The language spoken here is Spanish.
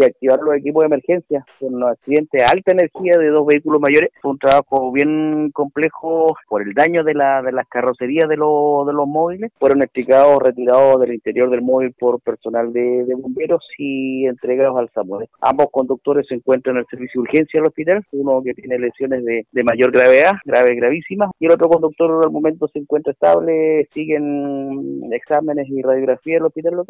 y activar los equipos de emergencia con los accidentes de alta energía de dos vehículos mayores. Fue un trabajo bien complejo por el daño de, la, de las carrocerías de, los de los móviles. Fueron explicados, retirados del interior del móvil por personal de, bomberos y entregados al SAMUR. Ambos conductores se encuentran en el servicio de urgencia del hospital, uno que tiene lesiones de, de mayor gravedad, graves, gravísimas, y el otro conductor al momento se encuentra estable, siguen exámenes y radiografía del hospital local.